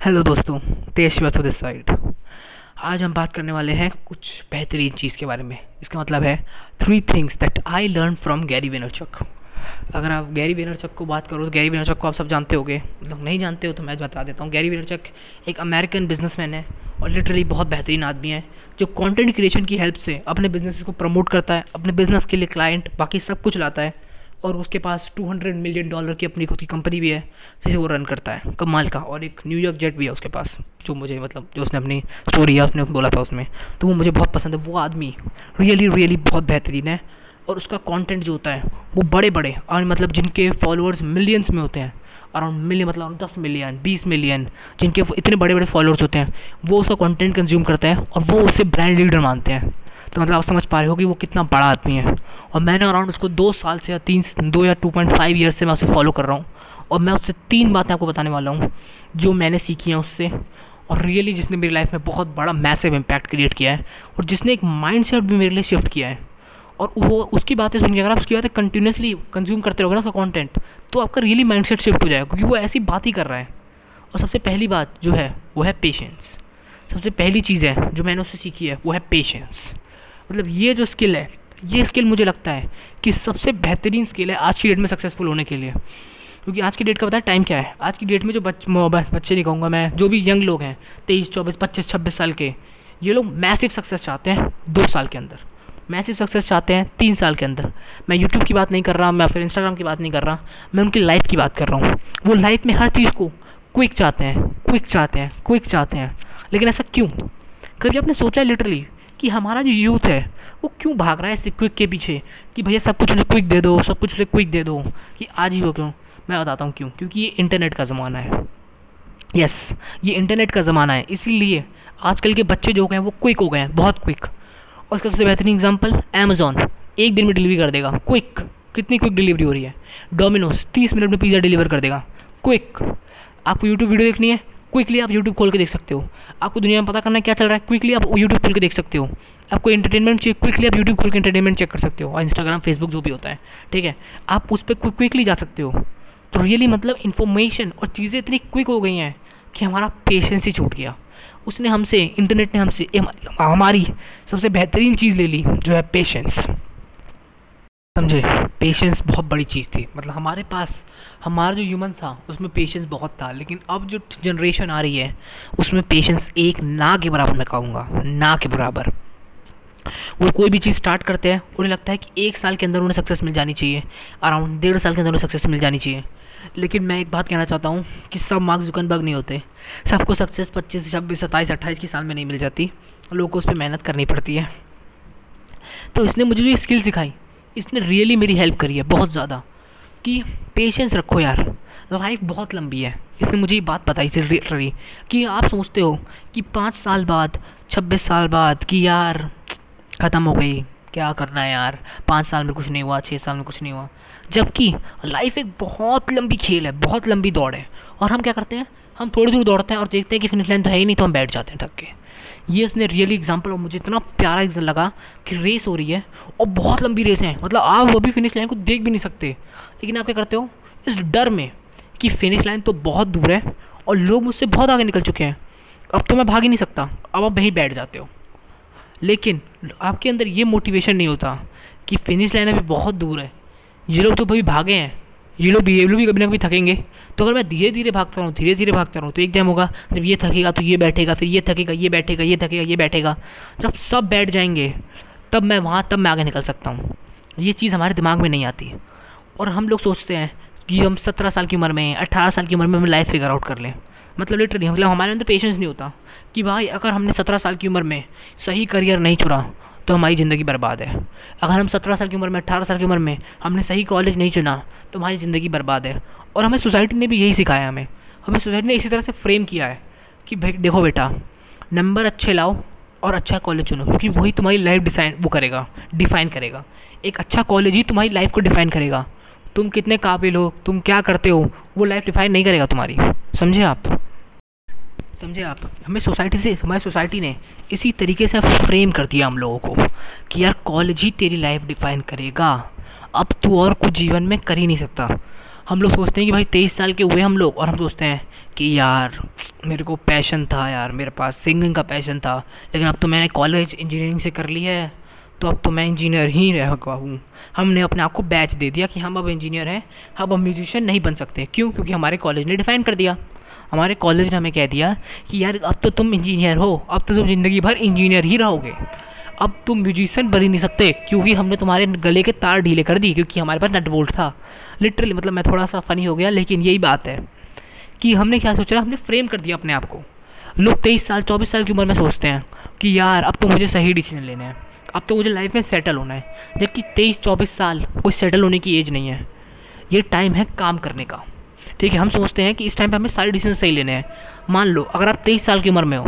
Hello दोस्तों, तेज Srivastava this side आज हम बात करने वाले हैं कुछ बेहतरीन चीज़ के बारे में। इसका मतलब है three things that I learn from Gary Vaynerchuk अगर आप गैरी वेनरचक को बात करो तो गैरी वेनरचक को आप सब जानते होगे। मतलब नहीं जानते हो तो मैं बता देता हूँ। गैरी वेनरचक एक अमेरिकन बिजनेसमैन है और लिटरली बहुत बेहतरीन आदमी है, जो कंटेंट क्रिएशन की हेल्प से अपने बिज़नेस को प्रमोट करता है, अपने बिज़नेस के लिए क्लाइंट बाकी सब कुछ लाता है। और उसके पास 200 मिलियन डॉलर की अपनी खुद की कंपनी भी है, जिसे वो रन करता है, कमाल का। और एक न्यूयॉर्क जेट भी है उसके पास, जो मुझे मतलब जो उसने अपनी स्टोरी है उसने बोला था उसमें। तो वो मुझे बहुत पसंद है, वो आदमी रियली रियली बहुत बेहतरीन है। और उसका कंटेंट जो होता है, वो बड़े बड़े और मतलब जिनके फॉलोअर्स मिलियंस में होते हैं अराउंड मिलियन मतलब अराउंड दस मिलियन बीस मिलियन जिनके इतने बड़े बड़े फॉलोअर्स होते हैं, वो उसका कंटेंट कंज्यूम करते हैं, और वो उसे ब्रांड लीडर मानते हैं। तो मतलब आप समझ पा रहे हो कि वो कितना बड़ा आदमी है। और मैंने अराउंड उसको दो साल से या तीन दो या टू पॉइंट फाइव ईयर से मैं उसे फॉलो कर रहा हूँ। और मैं उससे तीन बातें आपको बताने वाला हूँ, जो मैंने सीखी हैं उससे। और रियली जिसने मेरी लाइफ में बहुत बड़ा मैसिव इम्पैक्ट क्रिएट किया है, और जिसने एक माइंड सेट भी मेरे लिए शिफ्ट किया है। और वो, उसकी बातें सुन के अगर आप, उसकी बातें कंटिन्यूसली कंज्यूम करते रहोगे ना उसका कॉन्टेंट तो आपका रियली माइंड सेट शिफ्ट हो जाएगा, क्योंकि वो ऐसी बात ही कर रहा है। और सबसे पहली बात जो है, वो है पेशेंस सबसे पहली चीज़ है जो मैंने उससे सीखी है, वो है पेशेंस मतलब ये जो स्किल है ये स्किल मुझे लगता है कि सबसे बेहतरीन स्किल है आज की डेट में सक्सेसफुल होने के लिए। क्योंकि आज की डेट का पता है टाइम क्या है? आज की डेट में जो बच, बच्चे नहीं कहूँगा मैं जो भी यंग लोग हैं तेईस चौबीस पच्चीस छब्बीस साल के ये लोग मैसिव सक्सेस चाहते हैं दो साल के अंदर। मैसिव सक्सेस चाहते हैं तीन साल के अंदर। मैं यूट्यूब की बात नहीं कर रहा मैं फिर इंस्टाग्राम की बात नहीं कर रहा मैं उनकी लाइफ की बात कर रहा हूँ। वो लाइफ में हर चीज़ को क्विक चाहते हैं क्विक चाहते हैं क्विक चाहते हैं। लेकिन ऐसा क्यों? कभी आपने सोचा है लिटरली कि हमारा जो यूथ है, वो क्यों भाग रहा है ऐसे क्विक के पीछे? कि भैया सब कुछ उसे क्विक दे दो, सब कुछ क्विक दे दो। कि आज ही हो क्यों? मैं बताता हूँ क्यों। क्योंकि ये इंटरनेट का ज़माना है। यस ये इंटरनेट का ज़माना है। इसीलिए आजकल के बच्चे जो हो गए हैं, वो क्विक हो गए हैं, बहुत क्विक और इसका सबसे बेहतरीन एग्ज़ाम्पल अमेजोन एक दिन में डिलीवरी कर देगा। क्विक कितनी क्विक डिलीवरी हो रही है? डोमिनोज तीस मिनट में पिज़्ज़ा डिलीवर कर देगा। क्विक आपको यूट्यूब वीडियो देखनी है? क्विकली आप यूट्यूब खोल के देख सकते हो। आपको दुनिया में पता करना क्या चल रहा है क्विकली आप यूट्यूब खोल के देख सकते हो। आपको इंटरटेनमेंट चाहिए क्विकली आप यूट्यूब खोल के इंटरटेनमेंट चेक कर सकते हो, और इंस्टाग्राम फेसबुक जो भी होता है, ठीक है? आप उस पर क्विकली जा सकते हो। तो रियली मतलब इन्फॉर्मेशन और चीज़ें इतनी क्विक हो गई हैं कि हमारा पेशेंस ही छूट गया। उसने हमसे इंटरनेट ने हमसे हमारी सबसे बेहतरीन चीज़ ले ली, जो है पेशेंस समझे? पेशेंस बहुत बड़ी चीज़ थी। मतलब हमारे पास हमारा जो ह्यूमन था, उसमें पेशेंस बहुत था, लेकिन अब जो जनरेशन आ रही है, उसमें पेशेंस एक ना के बराबर मैं कहूँगा, ना के बराबर। वो कोई भी चीज़ स्टार्ट करते हैं, उन्हें लगता है कि एक साल के अंदर उन्हें सक्सेस मिल जानी चाहिए अराउंड डेढ़ साल के अंदर उन्हें सक्सेस मिल जानी चाहिए। लेकिन मैं एक बात कहना चाहता हूँ कि सब मार्क्स जुकनबर्ग नहीं होते। सबको सक्सेस पच्चीस, छब्बीस, सत्ताईस, अट्ठाईस की साल में नहीं मिल जाती। लोगों को उस पर मेहनत करनी पड़ती है। तो इसने मुझे जो स्किल सिखाई, इसने रियली मेरी हेल्प करी है, बहुत ज़्यादा। कि पेशेंस रखो यार। लाइफ बहुत लंबी है। इसने मुझे ये बात बताई थी लिटरली कि आप सोचते हो कि पाँच साल बाद, छब्बीस साल बाद कि यार, ख़त्म हो गई। क्या करना है यार? पाँच साल में कुछ नहीं हुआ छः साल में कुछ नहीं हुआ। जबकि लाइफ एक बहुत लंबी खेल है, बहुत लंबी दौड़ है। और हम क्या करते हैं? हम थोड़ी दूर दौड़ते हैं और देखते हैं कि फिनिश लाइन तो है ही नहीं तो हम बैठ जाते हैं थक के। ये उसने रियली एग्ज़ाम्पल और मुझे इतना प्यारा एग्ज़ाम लगा कि रेस हो रही है, और बहुत लंबी रेस है। मतलब आप वो भी फिनिश लाइन को देख भी नहीं सकते। लेकिन आप क्या करते हो? इस डर में कि फिनिश लाइन तो बहुत दूर है, और लोग मुझसे बहुत आगे निकल चुके हैं। अब तो मैं भाग ही नहीं सकता। अब आप वहीं बैठ जाते हो। लेकिन आपके अंदर ये मोटिवेशन नहीं होता कि फिनिश लाइन अभी बहुत दूर है। ये लोग जो भाई भागे हैं। ये लोग भी ये लोग भी कभी ना कभी थकेंगे। तो अगर मैं धीरे धीरे भागता रहूँ धीरे धीरे भागता रहूँ तो एक टाइम होगा जब ये थकेगा तो ये बैठेगा, फिर ये थकेगा, ये बैठेगा, ये थकेगा, ये बैठेगा। जब सब बैठ जाएँगे, तब मैं वहाँ, तब मैं आगे निकल सकता हूँ। ये चीज़ हमारे दिमाग में नहीं आती। और हम लोग सोचते हैं कि हम सत्रह साल की उम्र में अट्ठारह साल की उम्र में हम लाइफ फिगर आउट कर लें। मतलब लिटरली मतलब हमारे अंदर पेशेंस नहीं होता कि भाई, अगर हमने सत्रह साल की उम्र में सही करियर नहीं चुना तो हमारी ज़िंदगी बर्बाद है। अगर हम सत्रह साल की उम्र में, अठारह साल की उम्र में हमने सही कॉलेज नहीं चुना तो हमारी ज़िंदगी बर्बाद है। और हमें सोसाइटी ने भी यही सिखाया हमें। हमें सोसाइटी ने इसी तरह से फ्रेम किया है कि भाई, देखो बेटा नंबर अच्छे लाओ और अच्छा कॉलेज चुनो, क्योंकि वही तुम्हारी लाइफ डिसाइन वो करेगा डिफाइन करेगा। एक अच्छा कॉलेज ही तुम्हारी लाइफ को डिफाइन करेगा। तुम कितने काबिल हो, तुम क्या करते हो, वो लाइफ डिफाइन नहीं करेगा तुम्हारी। समझे आप? समझे आप? हमें सोसाइटी से, हमारी सोसाइटी ने इसी तरीके से फ्रेम कर दिया हम लोगों को कि यार कॉलेज ही तेरी लाइफ डिफाइन करेगा। अब तू और कुछ जीवन में कर ही नहीं सकता। हम लोग सोचते हैं कि भाई तेईस साल के हुए हम लोग और हम सोचते हैं कि यार, मेरे को पैशन था यार, मेरे पास सिंगिंग का पैशन था। लेकिन अब तो मैंने कॉलेज इंजीनियरिंग से कर ली है तो अब तो मैं इंजीनियर ही रह हूँ। हमने अपने आप को बैच दे दिया कि हम अब इंजीनियर हैं हम अब म्यूजिशियन नहीं बन सकते। क्यों? क्योंकि हमारे कॉलेज ने डिफ़ाइन कर दिया। हमारे कॉलेज ने हमें कह दिया कि यार, अब तो तुम इंजीनियर हो, अब तो तुम ज़िंदगी भर इंजीनियर ही रहोगे। अब तुम म्यूजिशियन बन ही नहीं सकते, क्योंकि हमने तुम्हारे गले के तार ढीले कर दिए, क्योंकि हमारे पास नट बोल्ट था। लिटरली मतलब मैं थोड़ा सा फ़नी हो गया, लेकिन यही बात है कि हमने क्या सोचा? हमने फ्रेम कर दिया अपने आप को। लोग तेईस साल, चौबीस साल की उम्र में सोचते हैं कि यार, अब तो मुझे सही डिसीज़न लेने हैं। अब तो मुझे लाइफ में सेटल होना है। जबकि तेईस, चौबीस साल कोई सेटल होने की एज नहीं है। ये टाइम है काम करने का। ठीक है, हम सोचते हैं कि इस टाइम पे हमें सारे डिसीज़न सही लेने हैं। मान लो, अगर आप तेईस साल की उम्र में हो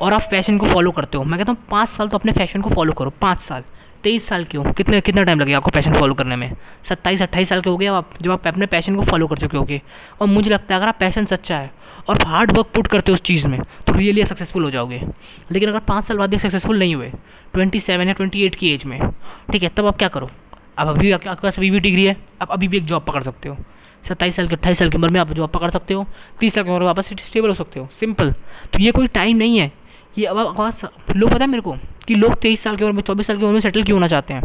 और आप फ़ैशन को फॉलो करते हो, मैं कहता हूँ पाँच साल तो अपने फ़ैशन को फॉलो करो, पाँच साल। तेईस साल के हो कितने, कितना टाइम लगेगा आपको पैशन फॉलो करने में? सत्ताईस, अट्ठाईस साल के हो गए आप, जब आप अपने पैशन को फॉलो कर चुके होगे। और मुझे लगता है अगर आप पैशन सच्चा है और हार्ड वर्क पुट करते हो उस चीज़ में तो रियली सक्सेसफुल हो जाओगे। लेकिन अगर पाँच साल बाद भी सक्सेसफुल नहीं हुए ट्वेंटी सेवन या ट्वेंटी एट की एज में, ठीक है, तब आप क्या करो? अब अभी आपके पास अभी भी डिग्री है, आप अभी भी एक जॉब पकड़ सकते हो। सत्ताईस साल के, अट्ठाईस साल की उम्र में आप जॉब पकड़ सकते हो, तीस साल की उम्र में वापस स्टेबल हो सकते हो सिंपल तो ये कोई टाइम नहीं है। कि अब लोग पता है मेरे को, कि लोग तेईस साल की उम्र में, चौबीस साल की उम्र में सेटल क्यों होना चाहते हैं?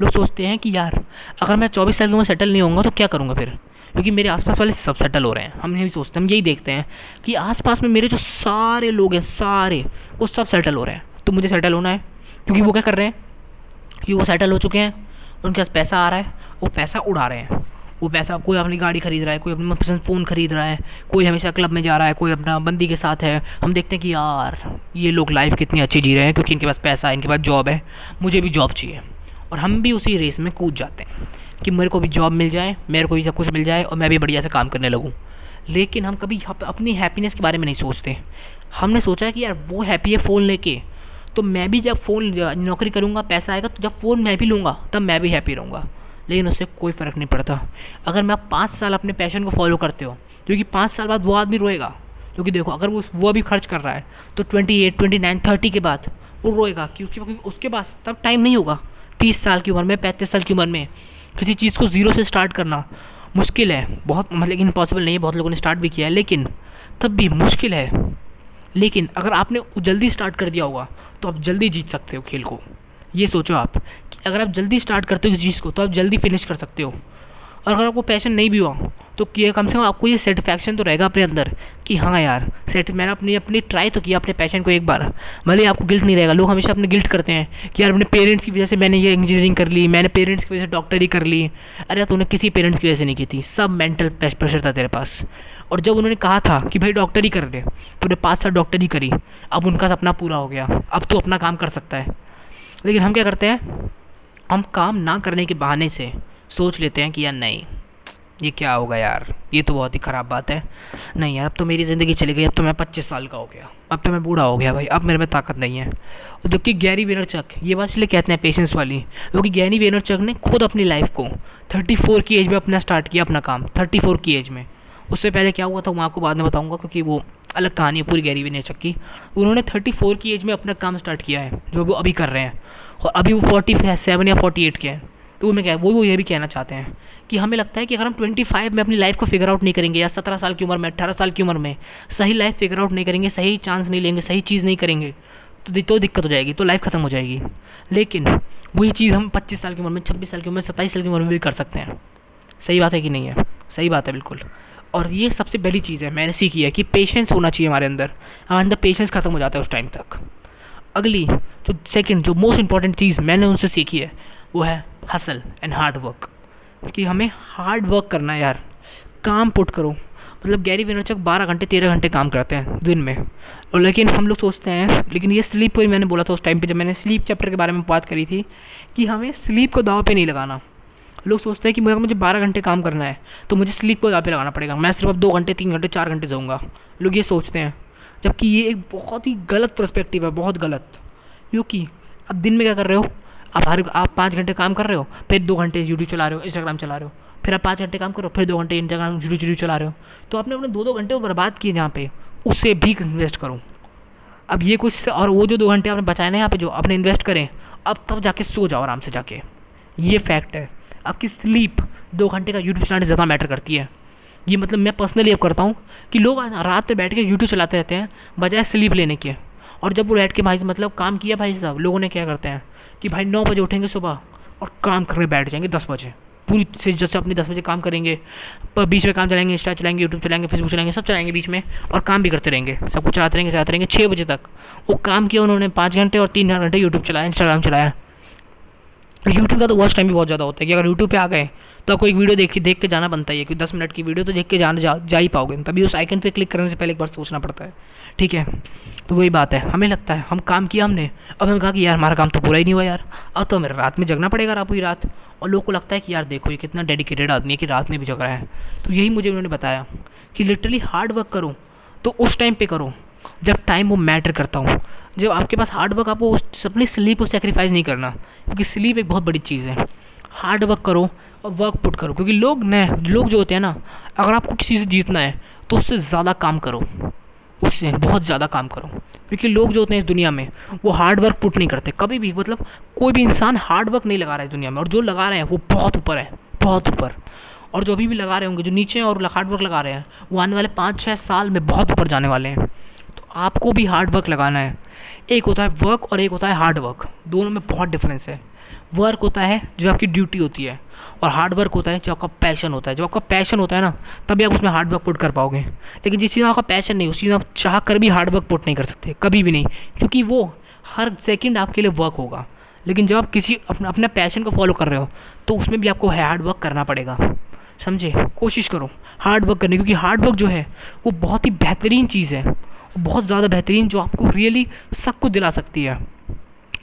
लोग सोचते हैं कि यार, अगर मैं चौबीस साल की उम्र सेटल नहीं होऊँगा तो क्या करूँगा फिर? क्योंकि मेरे आसपास वाले सब सेटल हो रहे हैं। हम यही सोचते हैं, हम यही देखते हैं कि आसपास में मेरे जो सारे लोग हैं, सारे, वो सब सेटल हो रहे हैं। तो मुझे सेटल होना है, क्योंकि वो क्या कर रहे हैं? कि वो सेटल हो चुके हैं, उनके पास पैसा आ रहा है, वो पैसा उड़ा रहे हैं। वो पैसा कोई अपनी गाड़ी खरीद रहा है, कोई अपनी मनपसंद फ़ोन खरीद रहा है, कोई हमेशा क्लब में जा रहा है, कोई अपना बंदी के साथ है। हम देखते हैं कि यार, ये लोग लाइफ कितनी अच्छी जी रहे हैं, क्योंकि इनके पास पैसा है, इनके पास जॉब है, मुझे भी जॉब चाहिए। और हम भी उसी रेस में कूद जाते हैं कि मेरे को भी जॉब मिल जाए, मेरे को भी सब कुछ मिल जाए और मैं भी बढ़िया से काम करने लगूँ। लेकिन हम कभी अपनी हैप्पीनेस के बारे में नहीं सोचते। हमने सोचा कि यार, वो हैप्पी है फ़ोन लेके तो मैं भी जब फ़ोन नौकरी करूँगा, पैसा आएगा तो जब फ़ोन मैं भी लूँगा, तब मैं भी हैप्पी रहूँगा। लेकिन उससे कोई फ़र्क नहीं पड़ता। अगर मैं आप पाँच साल अपने पैशन को फॉलो करते हो, क्योंकि पाँच साल बाद वो आदमी रोएगा, क्योंकि देखो, अगर वो वो अभी खर्च कर रहा है तो twenty eight twenty nine thirty के बाद वो रोएगा, क्योंकि उसके पास तब टाइम नहीं होगा। तीस साल की उम्र में, पैंतीस साल की उम्र में किसी चीज़ को ज़ीरो से स्टार्ट करना मुश्किल है। बहुत मतलब इम्पॉसिबल नहीं है, बहुत लोगों ने स्टार्ट भी किया है, लेकिन तब भी मुश्किल है। लेकिन अगर आपने जल्दी स्टार्ट कर दिया होगा तो आप जल्दी जीत सकते हो खेल को। ये सोचो आप, कि अगर आप जल्दी स्टार्ट करते हो किसी चीज़ को तो आप जल्दी फिनिश कर सकते हो। और अगर आपको पैशन नहीं भी हुआ तो ये कम से कम आपको ये सेटिस्फैक्शन तो रहेगा अपने अंदर, कि हाँ यार सेट मैंने अपनी अपनी ट्राई तो किया अपने पैशन को एक बार, भले आपको गिल्ट नहीं रहेगा। लोग हमेशा अपने गिल्ट करते हैं, कि यार, अपने पेरेंट्स की वजह से मैंने ये इंजीनियरिंग कर ली, मैंने पेरेंट्स की वजह से डॉक्टरी कर ली। अरे तूने किसी पेरेंट्स की वजह से नहीं की थी। सब मेंटल प्रेशर था तेरे पास। और जब उन्होंने कहा था कि भाई डॉक्टरी कर ले, तूने पाँच साल डॉक्टरी करी, अब उनका सपना पूरा हो गया। अब तो अपना काम कर सकता है। लेकिन हम क्या करते हैं? हम काम ना करने के बहाने से सोच लेते हैं कि यार नहीं, ये क्या होगा यार? ये तो बहुत ही ख़राब बात है। नहीं यार, अब तो मेरी ज़िंदगी चली गई, अब तो मैं पच्चीस साल का हो गया। अब तो मैं बूढ़ा हो गया भाई, अब मेरे में ताकत नहीं है। और जबकि कि गैरी वेनरचक ये बात इसलिए कहते हैं पेशेंस वाली, क्योंकि गैरी वेनरचक ने खुद अपनी लाइफ को थर्टी फोर की एज में अपना स्टार्ट किया, अपना काम थर्टी फोर की एज में। उससे पहले क्या हुआ था मैं आपको बाद में बताऊँगा, क्योंकि वो अलग कहानी है, पूरी गैरी वेनरचक की उन्होंने थर्टी फोर की एज में अपना काम स्टार्ट किया है, जो वो अभी कर रहे हैं। और अभी वो फोर्टी सेवन या फोर्टी एट के हैं। तो मैं क्या वो वो ये भी कहना चाहते हैं कि हमें लगता है कि अगर हम ट्वेंटी फाइव में अपनी लाइफ को फिगर आउट नहीं करेंगे, या सत्रह साल की उम्र में अट्ठारह साल की उम्र में सही लाइफ फिगर आउट नहीं करेंगे, सही चांस नहीं लेंगे, सही चीज़ नहीं करेंगे तो तो दिक्कत हो जाएगी तो लाइफ ख़त्म हो जाएगी। लेकिन वही चीज़ हम पच्चीस साल की उम्र में, छब्बीस साल की उम्र में, सत्ताईस साल की उम्र में भी कर सकते हैं। सही बात है कि नहीं है? सही बात है, बिल्कुल। और ये सबसे बड़ी चीज़ है, मैंने सीखी है कि पेशेंस होना चाहिए हमारे अंदर हमारे अंदर पेशेंस ख़त्म हो जाता है उस टाइम तक। अगली, जो सेकंड जो मोस्ट इंपॉर्टेंट चीज़ मैंने उनसे सीखी है, वो है हसल एंड हार्ड वर्क कि हमें हार्ड वर्क करना है यार, काम पुट करो। मतलब गैरी विनोचक बारह घंटे, तेरह घंटे काम करते हैं दिन में। और लेकिन हम लोग सोचते हैं, लेकिन ये स्लीप को मैंने बोला था उस टाइम पे, जब मैंने स्लीप चैप्टर के बारे में बात करी थी, कि हमें स्लीप को दाव पे नहीं लगाना। लोग सोचते हैं कि अगर मुझे बारह घंटे काम करना है तो मुझे स्लीप को पे लगाना पड़ेगा। मैं सिर्फ़ अब दो घंटे, तीन घंटे, चार घंटे जाऊँगा। लोग ये सोचते हैं, जबकि ये एक बहुत ही गलत परस्पेक्टिव है, बहुत गलत। क्योंकि अब दिन में क्या कर रहे हो? आप हर, आप पाँच घंटे काम कर रहे हो, फिर दो घंटे यूट्यूब चला रहे हो इंस्टाग्राम चला रहे हो, फिर आप पाँच घंटे काम करो फिर दो घंटे इंस्टाग्राम यूट्यूब चला रहे हो। तो आपने अपने दो दो घंटे बर्बाद किए जहाँ पे, उससे भी इन्वेस्ट करो। अब ये कुछ और वो जो दो घंटे आपने बचाए ना यहाँ पे, जो अपने इन्वेस्ट करें, अब तब जाके सो जाओ आराम से जाके। ये फैक्ट है। आपकी स्लीप दो घंटे का यूट्यूब चलाने ज़्यादा मैटर करती है। ये मतलब मैं पर्सनली अब करता हूँ कि लोग रात में बैठ के यूट्यूब चलाते रहते हैं, बजाय स्लीप लेने के। और जब वो बैठ के भाई मतलब काम किया भाई साहब, लोगों ने क्या करते हैं कि भाई नौ बजे उठेंगे सुबह और काम करने बैठ जाएँगे दस बजे। पूरी से जैसे अपने दस बजे काम करेंगे पर बीच में काम चलाएँगे इंस्टा चलाएँगे यूट्यूब चलाएँगे फेसबुक चलाएँगे, सब चलाएँगे बीच में और काम भी करते रहेंगे। सब कुछ चलाते रहेंगे चलाते रहेंगे छः बजे तक। वो काम किया उन्होंने पाँच घंटे और तीन घंटे यूट्यूब चलाया इंस्टाग्राम चलाया। यूट्यूब का तो वॉच टाइम भी बहुत ज़्यादा होता है कि अगर यूट्यूब पे आ गए तो आपको एक वीडियो देख के देख के जाना बनता ही है कि दस मिनट की वीडियो तो देख के जाना जा, जा ही पाओगे। तभी उस आइकन पे क्लिक करने से पहले एक बार सोचना पड़ता है। ठीक है? तो वही बात है। हमें लगता है हम काम किया हमने अब हमें कहा कि यार हमारा काम तो पूरा ही नहीं हुआ यार। अब तो हमें रात में जगना पड़ेगा पूरी रात। और लोगों को लगता है कि यार देखो ये कितना डेडिकेटेड आदमी है कि रात में भी जग रहा है। तो यही मुझे उन्होंने बताया कि लिटरली हार्ड वर्क करो तो उस टाइम पे करो। जब टाइम वो मैटर करता हूँ। जब आपके पास हार्ड वर्क उस, अपनी स्लीप को सेक्रीफाइस नहीं करना, क्योंकि स्लीप एक बहुत बड़ी चीज़ है। हार्ड वर्क करो और वर्क पुट करो, क्योंकि लोग न लोग जो होते हैं ना, अगर आपको किसी से जीतना है तो उससे ज़्यादा काम करो। उससे बहुत ज़्यादा काम करो। क्योंकि लोग जो होते हैं इस दुनिया में, वो हार्ड वर्क पुट नहीं करते। कभी भी मतलब कोई भी इंसान हार्ड वर्क नहीं लगा रहा है इस दुनिया में, और जो लगा रहे हैं, वो बहुत ऊपर है, बहुत ऊपर। और जो अभी भी लगा रहे होंगे, जो नीचे और हार्ड वर्क लगा रहे हैं, वो आने वाले पाँच छः साल में बहुत ऊपर जाने वाले हैं। आपको भी हार्ड वर्क लगाना है। एक होता है वर्क और एक होता है हार्ड वर्क दोनों में बहुत डिफरेंस है। वर्क होता है जो आपकी ड्यूटी होती है और हार्ड वर्क होता है जो आपका पैशन होता है। जब आपका पैशन होता है ना, तभी आप उसमें हार्ड वर्क पुट कर पाओगे। लेकिन जिस चीज़ में आपका पैशन नहीं, उस चीज़ में आप चाह कर भी हार्ड वर्क पुट नहीं कर सकते, कभी भी नहीं। क्योंकि वो हर सेकेंड आपके लिए वर्क होगा। लेकिन जब आप किसी अपना, अपने पैशन को फॉलो कर रहे हो तो उसमें भी आपको हार्ड वर्क करना पड़ेगा। समझे? कोशिश करो हार्ड वर्क करने क्योंकि हार्ड वर्क जो है, वो बहुत ही बेहतरीन चीज़ है। बहुत ज़्यादा बेहतरीन जो आपको रियली सब कुछ दिला सकती है।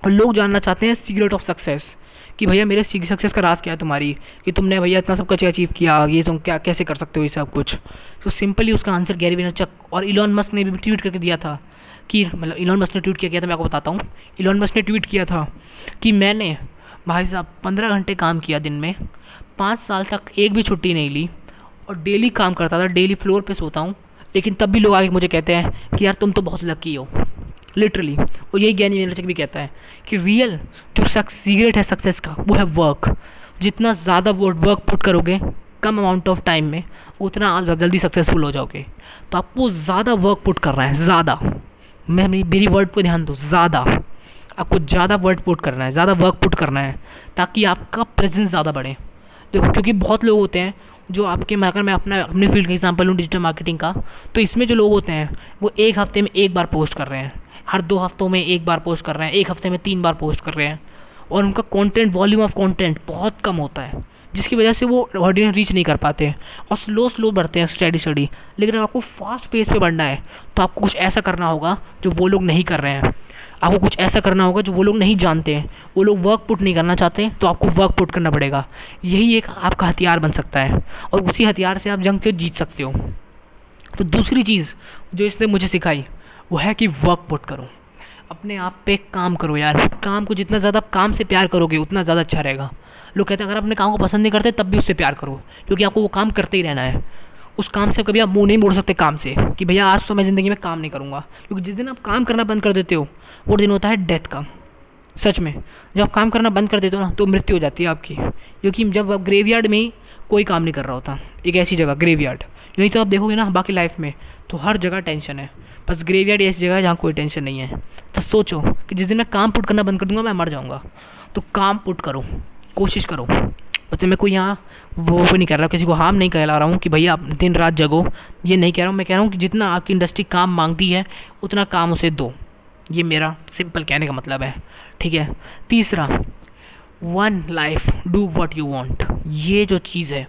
और लोग जानना चाहते हैं सीक्रेट ऑफ़ सक्सेस कि भैया मेरे सक्सेस का राज क्या है तुम्हारी? कि तुमने भैया इतना सब कुछ अचीव किया ये तुम क्या कैसे कर सकते हो ये सब कुछ? तो सिंपली उसका आंसर गैरी विनरचक और इलॉन मस्क ने भी ट्वीट करके दिया था कि मतलब इलॉन मस्क ने ट्वीट किया, किया था मैं आपको बताता हूँ। इलॉन मस्क ने ट्वीट किया था कि मैंने भाई साहब पंद्रह घंटे काम किया दिन में पाँच साल तक एक भी छुट्टी नहीं ली और डेली काम करता था डेली फ्लोर पे सोता हूँ। लेकिन तब भी लोग आगे मुझे कहते हैं कि यार तुम तो बहुत लकी हो। लिटरली और यही ज्ञानी विनरचक भी कहता है कि रियल जो सीक्रेट है सक्सेस का, वो है वर्क जितना ज़्यादा वर्क पुट करोगे, कम अमाउंट ऑफ़ टाइम में, उतना आप जल्दी सक्सेसफुल हो जाओगे। तो आपको ज़्यादा वर्क पुट करना है, ज़्यादा। मैं मेरी वर्ड पर ध्यान दो, ज़्यादा। आपको ज़्यादा वर्ड पुट करना है, ज़्यादा वर्क पुट करना है, ताकि आपका प्रेजेंस ज़्यादा बढ़े। देखो, क्योंकि बहुत लोग होते हैं जो आपके मैं अगर मैं अपना, अपने फ़ील्ड का एग्ज़ाम्पल लूँ डिजिटल मार्केटिंग का तो इसमें जो लोग होते हैं, वो एक हफ़्ते में एक बार पोस्ट कर रहे हैं। हर दो हफ्तों में एक बार पोस्ट कर रहे हैं, एक हफ़्ते में तीन बार पोस्ट कर रहे हैं। और उनका कंटेंट वॉल्यूम ऑफ़ कंटेंट बहुत कम होता है, जिसकी वजह से वो ऑडियंस रीच नहीं कर पाते और स्लो स्लो बढ़ते हैं स्टडी स्टडी लेकिन अगर आपको फास्ट पेस पे बढ़ना है तो आपको कुछ ऐसा करना होगा जो वो लोग नहीं कर रहे हैं। आपको कुछ ऐसा करना होगा जो वो लोग नहीं जानते हैं। वो लोग वर्क पुट नहीं करना चाहते तो आपको वर्क पुट करना पड़ेगा। यही एक आपका हथियार बन सकता है और उसी हथियार से आप जंग के जीत सकते हो। तो दूसरी चीज़ जो इसने मुझे सिखाई, वो है कि वर्क पुट करो। अपने आप पे काम करो यार। काम को जितना ज़्यादा आप काम से प्यार करोगे, उतना ज़्यादा अच्छा रहेगा। लोग कहते हैं, अगर अपने काम को पसंद नहीं करते, तब भी उससे प्यार करो, क्योंकि आपको वो काम करते ही रहना है। उस काम से कभी आप मुँह नहीं मोड़ सकते, काम से, कि भैया आज तो मैं ज़िंदगी में काम नहीं करूँगा। क्योंकि जिस दिन आप काम करना बंद कर देते हो वो दिन होता है डेथ का। सच में, जब आप काम करना बंद कर देते हो ना तो मृत्यु हो जाती है आपकी। क्योंकि जब आप ग्रेवयार्ड में ही कोई काम नहीं कर रहा होता, एक ऐसी जगह ग्रेवयार्ड यही तो आप देखोगे ना, बाकी लाइफ में तो हर जगह टेंशन है। बस ग्रेवयार्ड ऐसी जगह है जहाँ कोई टेंशन नहीं है। तो सोचो कि जिस दिन मैं काम पुट करना बंद कर दूँगा, मैं मर जाऊँगा। तो काम पुट करो, कोशिश करो। मतलब मैं कोई यहाँ वो भी नहीं कह रहा, किसी को हार्म नहीं कहला रहा हूँ कि भैया आप दिन रात जगो। ये नहीं कह रहा हूँ, मैं कह रहा हूँ कि जितना आपकी इंडस्ट्री काम मांगती है, उतना काम उसे दो। ये मेरा सिंपल कहने का मतलब है, ठीक है? तीसरा one life do what you want ये जो चीज़ है,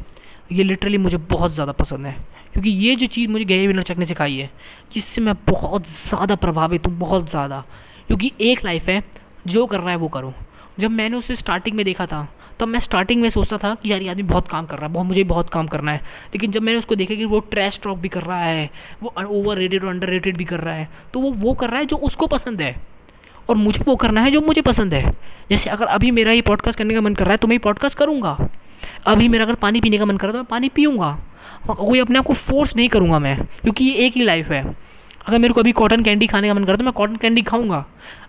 ये लिटरली मुझे बहुत ज़्यादा पसंद है, क्योंकि ये जो चीज़ मुझे गैरी विनरचक ने सिखाई है, जिससे मैं बहुत ज़्यादा प्रभावित हूँ, बहुत ज़्यादा। क्योंकि एक लाइफ है, जो कर रहा है वो करो। जब मैंने उसे स्टार्टिंग में देखा था तब मैं स्टार्टिंग में सोचता था कि यार ये आदमी बहुत काम कर रहा है, बहुत मुझे बहुत काम करना है। लेकिन जब मैंने उसको देखा कि वो ट्रैश टॉक भी कर रहा है, वो ओवर रेटेड और अंडर रेटेड भी कर रहा है तो वो वो कर रहा है जो उसको पसंद है। और मुझे वो करना है जो मुझे पसंद है। जैसे अगर अभी मेरा ये पॉडकास्ट करने का मन कर रहा है तो मैं ये पॉडकास्ट करूँगा। अभी मेरा अगर पानी पीने का मन कर रहा है तो मैं पानी पीऊँगा। कोई अपने आप को फोर्स नहीं करूँगा मैं, क्योंकि ये एक ही लाइफ है। अगर मेरे को अभी कॉटन कैंडी खाने का मन करता है तो मैं कॉटन कैंडी खाऊँगा।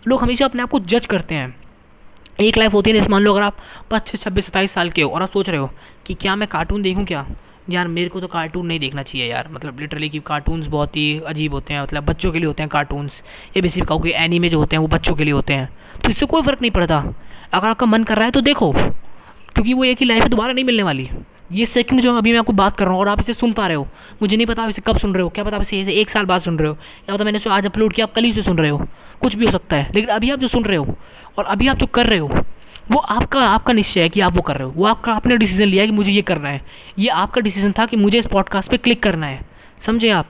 लोग हमेशा अपने आप को जज करते हैं। एक लाइफ होती है जैसे मान लो अगर आप पच्चीस, छब्बीस, सत्ताईस साल के हो और आप सोच रहे हो कि क्या मैं कार्टून देखूँ क्या? यार, मेरे को तो कार्टून नहीं देखना चाहिए यार। मतलब लिटरली कि कार्टून्स बहुत ही अजीब होते हैं मतलब बच्चों के लिए होते हैं कार्टून्स ये सिर्फ़ कहूँ कि एनीमे जो होते हैं वो बच्चों के लिए होते हैं। तो इससे कोई फ़र्क नहीं पड़ता। अगर आपका मन कर रहा है तो देखो, क्योंकि वो एक ही लाइफ दोबारा नहीं मिलने वाली। ये सेकंड जो अभी मैं आपको बात कर रहा हूँ और आप इसे सुन पा रहे हो। मुझे नहीं पता आप इसे कब सुन रहे हो, क्या पता आप इसे एक साल बाद सुन रहे हो। या पता मैंने इसे आज अपलोड किया, आप कल ही से सुन रहे हो। कुछ भी हो सकता है। लेकिन अभी आप जो सुन रहे हो और अभी आप जो कर रहे हो, वो आपका आपका निश्चय है कि आप वो कर रहे हो। वो आपका, आपने डिसीज़न लिया है कि मुझे ये करना है। ये आपका डिसीज़न था कि मुझे इस पॉडकास्ट पे क्लिक करना है। समझे आप?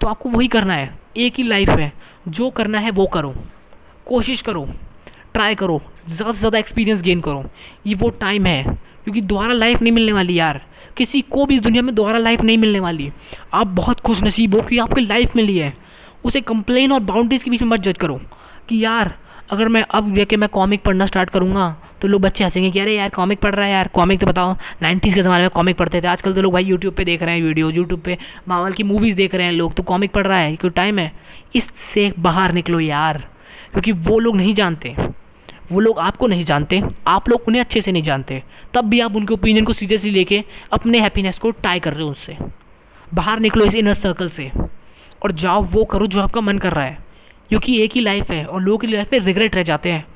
तो आपको वही करना है। एक ही लाइफ है। जो करना है वो करो। कोशिश करो। ट्राई करो। ज़्यादा से ज़्यादा एक्सपीरियंस गेन करो। ये वो टाइम है। क्योंकि दोबारा लाइफ नहीं मिलने वाली यार। किसी को भी इस दुनिया में दोबारा लाइफ नहीं मिलने वाली। आप बहुत खुश नसीब हो कि आपकी लाइफ मिली है। उसे कंप्लेन और बाउंड्रीज के बीच में मत जज करो कि यार, अगर मैं अब देखे मैं कॉमिक पढ़ना स्टार्ट करूँगा तो लोग बच्चे हंसेंगे कि अरे यार कॉमिक पढ़ रहा है यार। कॉमिक तो बताओ नाइन्टीज़ के ज़माने में कॉमिक पढ़ते थे। आजकल तो लोग भाई यूट्यूब पे देख रहे हैं वीडियो यूट्यूब पे मावल की मूवीज़ देख रहे हैं लोग तो कॉमिक पढ़ रहा है, क्यों टाइम है? इससे बाहर निकलो यार, क्योंकि वो लोग नहीं जानते। वो लोग आपको नहीं जानते, आप लोग उन्हें अच्छे से नहीं जानते। तब भी आप उनके ओपिनियन को सीरियसली लेके अपने हैप्पीनेस को टाई कर रहे हो उससे। बाहर निकलो इस इनर सर्कल से। और जाओ वो करो जो आपका मन कर रहा है। क्योंकि एक ही लाइफ है और लोगों की लाइफ में रिग्रेट रह जाते हैं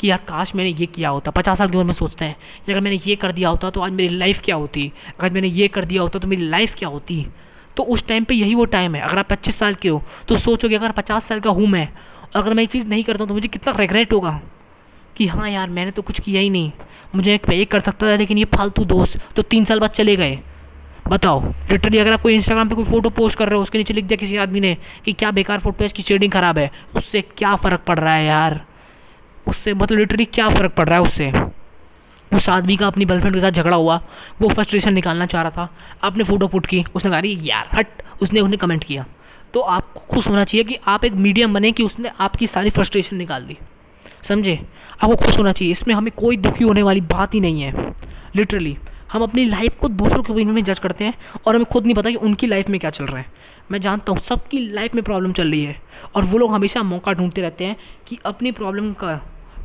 कि यार, काश मैंने ये किया होता। पचास साल की उम्र में सोचते हैं कि अगर मैंने ये कर दिया होता तो आज मेरी लाइफ क्या होती? अगर मैंने ये कर दिया होता तो मेरी लाइफ क्या होती? तो उस टाइम पे यही वो टाइम है। अगर आप पच्चीस साल के हो तो सोचोगे, अगर पचास साल का हूँ मैं और अगर मैं ये चीज़ नहीं करता हूँ तो मुझे कितना रिग्रेट होगा कि हाँ यार, मैंने तो कुछ किया ही नहीं। मुझे एक ये कर सकता था, लेकिन ये फालतू दोस्त तो तीन साल बाद चले गए। बताओ लिटरली अगर आप कोई इंस्टाग्राम पे कोई फ़ोटो पोस्ट कर रहे हो, उसके नीचे लिख दिया किसी आदमी ने कि क्या बेकार फ़ोटो है, इसकी शेडिंग ख़राब है, उससे क्या फ़र्क पड़ रहा है यार? उससे मतलब लिटरली क्या फ़र्क पड़ रहा है उससे? उस आदमी का अपनी गर्लफ्रेंड के साथ झगड़ा हुआ, वो फ्रस्ट्रेशन निकालना चाह रहा था, आपने फ़ोटो पुट की, उसने कहा यार, हट, उसने उन्हें कमेंट किया। तो आपको खुश होना चाहिए कि आप एक मीडियम बने कि उसने आपकी सारी फ्रस्ट्रेशन निकाल दी। समझे? आपको खुश होना चाहिए, इसमें हमें कोई दुखी होने वाली बात ही नहीं है लिटरली हम अपनी लाइफ को दूसरों के ओपिनियन में जज करते हैं और हमें खुद नहीं पता कि उनकी लाइफ में क्या चल रहा है। मैं जानता हूँ, सबकी लाइफ में प्रॉब्लम चल रही है और वो लोग हमेशा मौका ढूंढते रहते हैं कि अपनी प्रॉब्लम का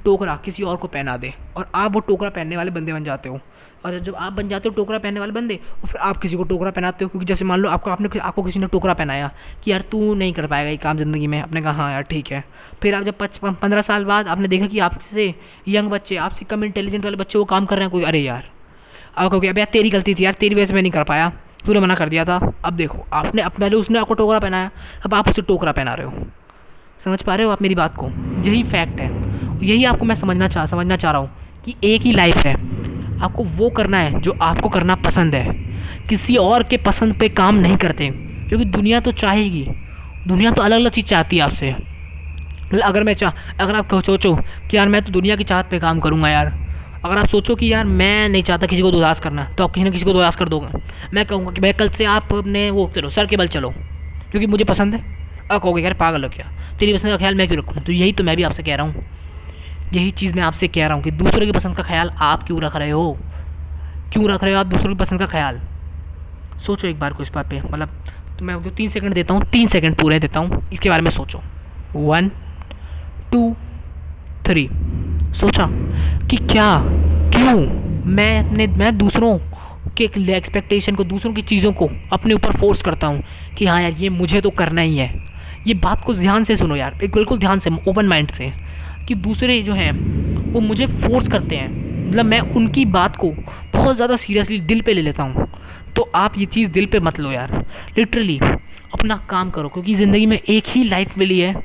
टोकरा किसी और को पहना दे और आप वो टोकरा पहनने वाले बंदे बन जाते हो। और जब आप बन जाते हो टोकरा पहनने वाले बंदे, और फिर आप किसी को टोकरा पहनाते हो, क्योंकि जैसे मान लो आपको, आपने आपको किसी ने टोकरा पहनाया कि यार तू नहीं कर पाएगा ये काम ज़िंदगी में, आपने कहा हाँ यार, ठीक है। फिर आप जब पचपन पंद्रह साल बाद आपने देखा कि आपसे यंग बच्चे, आपसे कम इंटेलिजेंट वाले बच्चे वो काम कर रहे हैं, कोई, अरे यार अब कहोगे, अब यार, तेरी गलती थी यार, तेरी वजह से मैं नहीं कर पाया। तूने मना कर दिया था। अब देखो, आपने अब पहले उसने आपको टोकरा पहनाया। अब आप उसे टोकरा पहना रहे हो। समझ पा रहे हो आप मेरी बात को? यही फैक्ट है। यही आपको मैं समझना चाह समझना चाह रहा हूँ कि एक ही लाइफ है। आपको वो करना है जो आपको करना पसंद है। किसी और के पसंद पे काम नहीं करते। क्योंकि दुनिया तो चाहेगी। दुनिया तो अलग अलग चीज़ चाहती है आपसे। अगर मैं चाह, अगर आप सोचो कि यार, मैं तो दुनिया की चाहत पे काम करूँगा यार। अगर आप सोचो कि यार मैं नहीं चाहता किसी को उदास करना तो आप किसी ना किसी को उदास कर दोगे। मैं कहूँगा कि भाई कल से आप अपने वो चलो, सर के बल चलो, क्योंकि मुझे पसंद है। अब कहोगे यार पागल हो क्या? तेरी पसंद का ख्याल मैं क्यों रखूँ? तो यही तो मैं भी आपसे कह रहा हूँ। यही चीज़ मैं आपसे कह रहा हूँ कि दूसरों की पसंद का ख्याल आप क्यों रख रहे हो? क्यों रख रहे हो आप दूसरों की पसंद का ख्याल? सोचो एक बार को इस बात पे मतलब तो मैं तीन सेकंड देता हूँ, तीन सेकंड पूरे देता हूँ, इसके बारे में सोचो। वन टू थ्री सोचा कि क्या, क्यों? मैं अपने, मैं दूसरों के एक्सपेक्टेशन को, दूसरों की चीज़ों को अपने ऊपर फोर्स करता हूँ कि हाँ यार, ये मुझे तो करना ही है। ये बात को ध्यान से सुनो यार, एक बिल्कुल ध्यान से ओपन माइंड से कि दूसरे जो हैं, वो मुझे फोर्स करते हैं। मतलब मैं उनकी बात को बहुत ज़्यादा सीरियसली दिल पे ले लेता हूँ। तो आप ये चीज़ दिल पे मत लो यार। लिटरली अपना काम करो, क्योंकि ज़िंदगी में एक ही लाइफ मिली है।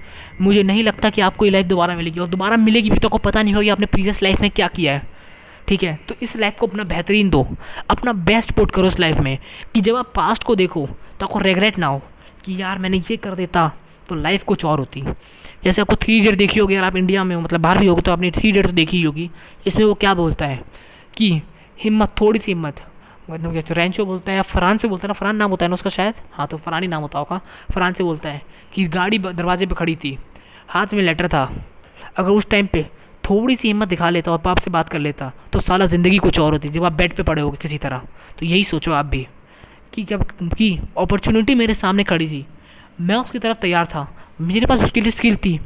मुझे नहीं लगता कि आपको ये लाइफ दोबारा मिलेगी, और दोबारा मिलेगी भी तो आपको पता नहीं होगी आपने प्रीवियस लाइफ में क्या किया है। ठीक है? तो इस लाइफ को अपना बेहतरीन दो। अपना बेस्ट पुट करो इस लाइफ में, कि जब आप पास्ट को देखो तो आपको रेगरेट ना हो, कि यार मैंने ये कर देता तो लाइफ कुछ और होती। जैसे आपको थ्री डेट देखी होगी यार आप इंडिया में हो मतलब बाहर भी होगी तो आपने थ्री डेट तो देखी होगी। इसमें वो क्या बोलता है? कि हिम्मत, थोड़ी सी हिम्मत। क्या रेंचो बोलता है या फरान से बोलता है ना फरान नाम होता है ना उसका शायद? हाँ तो फरान नाम होता होगा फरान से बोलता है कि गाड़ी दरवाजे पर खड़ी थी, हाथ में लेटर था, अगर उस टाइम पे थोड़ी सी हिम्मत दिखा लेता और पाप से बात कर लेता तो साला ज़िंदगी कुछ और होती, जब आप बेड पे पड़े हो किसी तरह तो यही सोचो आप भी कि जब, की अपॉर्चुनिटी मेरे सामने खड़ी थी, मैं उसकी तरफ़ तैयार था, मेरे पास उसके लिए स्किल थी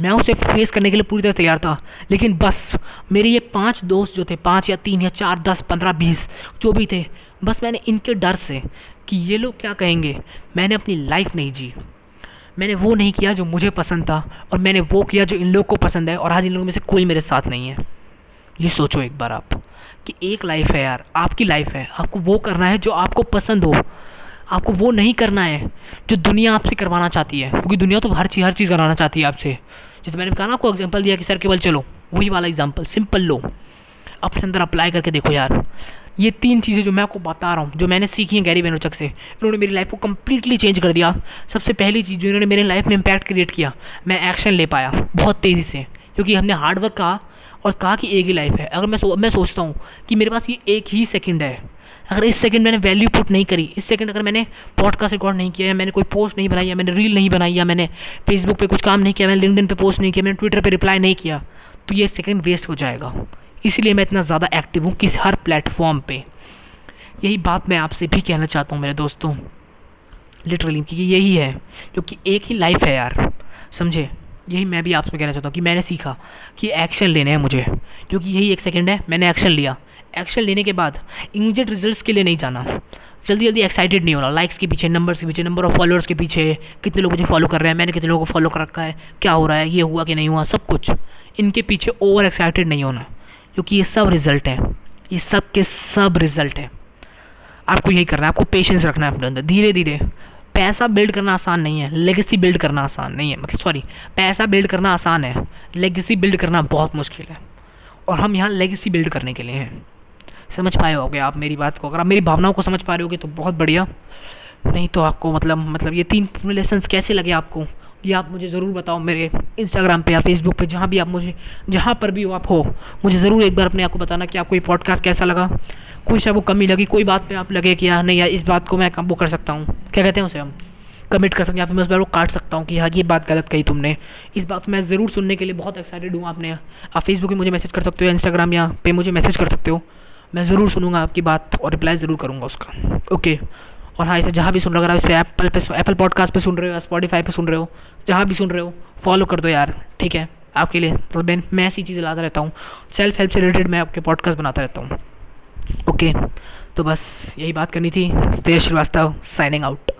मैं उसे फेस करने के लिए पूरी तरह तैयार था। लेकिन बस, मेरे ये पाँच दोस्त जो थे, पाँच या तीन या चार, दस, पंद्रह, बीस, जो भी थे, बस मैंने इनके डर से कि ये लोग क्या कहेंगे, मैंने अपनी लाइफ नहीं जी। मैंने वो नहीं किया जो मुझे पसंद था, और मैंने वो किया जो इन लोग को पसंद है, और आज इन लोगों में से कोई मेरे साथ नहीं है। ये सोचो एक बार आप कि एक लाइफ है यार, आपकी लाइफ है, आपको वो करना है जो आपको पसंद हो। आपको वो नहीं करना है जो दुनिया आपसे करवाना चाहती है क्योंकि दुनिया तो हर चीज़ हर चीज़ करवाना चाहती है आपसे। जैसे मैंने कहा ना आपको एग्ज़ाम्पल दिया कि सर केवल चलो वही वाला एग्ज़ाम्पल सिंपल लो। अपने अंदर अप्लाई करके देखो यार। ये तीन चीज़ें जो मैं आपको बता रहा हूँ जो मैंने सीखी हैं गैरी वेनोचक से इन्होंने मेरी लाइफ को कम्प्लीटली चेंज कर दिया। सबसे पहली चीज़ जो इन्होंने मेरी लाइफ में इम्पैक्ट क्रिएट किया मैं एक्शन ले पाया बहुत तेज़ी से। क्योंकि हमने हार्डवर्क कहा और कहा कि एक ही लाइफ है। अगर मैं सो, मैं सोचता हूँ कि मेरे पास ये एक ही सेकंड है अगर इस सेकंड मैंने वैल्यू पुट नहीं करी, इस सेकंड अगर मैंने पॉडकास्ट रिकॉर्ड नहीं किया, या मैंने कोई पोस्ट नहीं बनाई, या मैंने रील नहीं बनाई, या मैंने फेसबुक पे कुछ काम नहीं किया, मैंने लिंकडिन पे पोस्ट नहीं किया, मैंने ट्विटर पे रिप्लाई नहीं किया तो ये सेकंड वेस्ट हो जाएगा। इसीलिए मैं इतना ज़्यादा एक्टिव हूँ किस हर प्लेटफॉर्म पर यही बात मैं आपसे भी कहना चाहता हूँ मेरे दोस्तों लिटरली क्योंकि यही है, क्योंकि एक ही लाइफ है यार, समझे? यही मैं भी आपसे कहना चाहता हूँ कि मैंने सीखा कि एक्शन लेने हैं मुझे, क्योंकि यही एक सेकेंड है, मैंने एक्शन लिया। एक्शन लेने के बाद इमीजिएट रिजल्ट्स के लिए नहीं जाना। जल्दी जल्दी एक्साइटेड नहीं होना। लाइक्स के पीछे नंबर्स के पीछे नंबर ऑफ़ फॉलोअर्स के पीछे, कितने लोग मुझे फॉलो कर रहे हैं, मैंने कितने लोगों को फॉलो कर रखा है, क्या हो रहा है, ये हुआ कि नहीं हुआ, सब कुछ। इनके पीछे ओवर एक्साइटेड नहीं होना, क्योंकि ये सब रिज़ल्ट है। ये सब के सब रिज़ल्ट है। आपको यही करना है, आपको पेशेंस रखना है अपने अंदर। धीरे धीरे, पैसा बिल्ड करना आसान नहीं है लेगेसी बिल्ड करना आसान नहीं है। मतलब सॉरी पैसा बिल्ड करना आसान है लेगेसी बिल्ड करना बहुत मुश्किल है। और हम यहाँ लेगेसी बिल्ड करने के लिए हैं। समझ पाए होगे आप मेरी बात को। अगर आप मेरी भावनाओं को समझ पा रहे होगे तो बहुत बढ़िया। नहीं तो आपको मतलब मतलब ये तीन लेसन्स कैसे लगे आपको? ये आप मुझे ज़रूर बताओ मेरे इंस्टाग्राम पे या फेसबुक पे, जहाँ भी आप मुझे, जहाँ पर भी हो आप हो। मुझे ज़रूर एक बार अपने आप को बताना कि आपको ये पॉडकास्ट कैसा लगा। कुछ आपको कमी लगी, कोई बात पे आप लगे कि यार नहीं यार, इस बात को मैं वो कर सकता हूँ। क्या कहते हैं उसे हम? कमिट कर सकते हैं। या फिर मैं उस बार को काट सकता हूँ कि हाँ ये बात गलत कही तुमने। इस बात मैं ज़रूर सुनने के लिए बहुत एक्साइटेड हूँ आपने। आप फेसबुक पर मुझे मैसेज कर सकते हो इंस्टाग्राम या पे मुझे मैसेज कर सकते हो। मैं ज़रूर सुनूँगा आपकी बात और रिप्लाई ज़रूर करूँगा उसका। ओके और हाँ इसे जहाँ भी सुन रहा हो, अगर आप इस पर एप्पल पे एप्पल पॉडकास्ट पे सुन रहे हो या स्पॉटीफाई पे सुन रहे हो, जहाँ भी सुन रहे हो फॉलो कर दो यार, ठीक है? आपके लिए। तो मैं मैं ऐसी चीज़ें लाता रहता हूँ। सेल्फ हेल्प से रिलेटेड मैं आपके पॉडकास्ट बनाता रहता हूँ। ओके तो बस, यही बात करनी थी। तेज श्रीवास्तव साइनिंग आउट